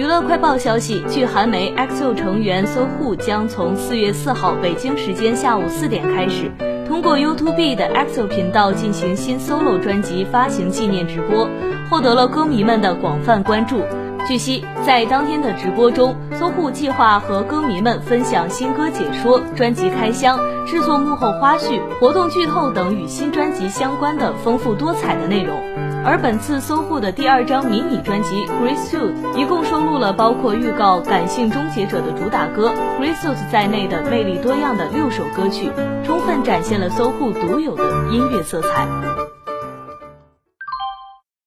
娱乐快报消息，据韩媒，EXO 成员 SoHo 将从四月四号北京时间下午四点开始，通过 YouTube 的 EXO 频道进行新 solo 专辑发行纪念直播，获得了歌迷们的广泛关注。据悉，在当天的直播中，SoHo 计划和歌迷们分享新歌解说、专辑开箱、制作幕后花絮、活动剧透等与新专辑相关的丰富多彩的内容。而本次 SoHo 的第二张迷你专辑《Grey Suit》一共收了包括预告《感性终结者》的主打歌《Grey Suit》在内的魅力多样的六首歌曲，充分展现了 SoHo 独有的音乐色彩。